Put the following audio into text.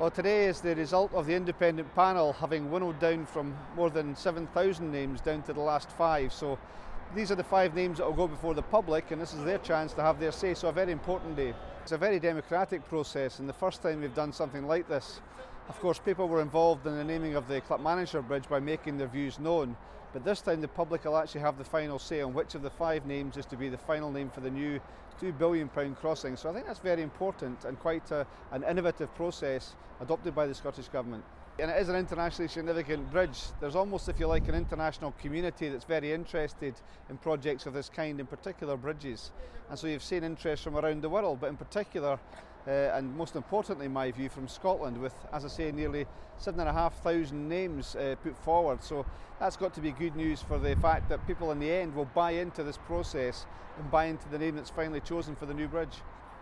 Well, today is the result of the independent panel having winnowed down from more than 7,000 names down to the last five. So these are the five names that will go before the public, and this is their chance to have their say. So, a very important day. It's a very democratic process, and the first time we've done something like this, of course, people were involved in the naming of the Clackmannanshire Bridge by making their views known. But this time, the public will actually have the final say on which of the five names is to be the final name for the new £2 billion crossing. So I think that's very important and quite a, an innovative process adopted by the Scottish Government. And it is an internationally significant bridge. There's almost, if you like, an international community that's very interested in projects of this kind, in particular bridges. And so you've seen interest from around the world, but in particular, uh, and most importantly, in my view, from Scotland, with, as I say, nearly 7,500 names uh, put forward. So that's got to be good news for the fact that people in the end will buy into this process and buy into the name that's finally chosen for the new bridge.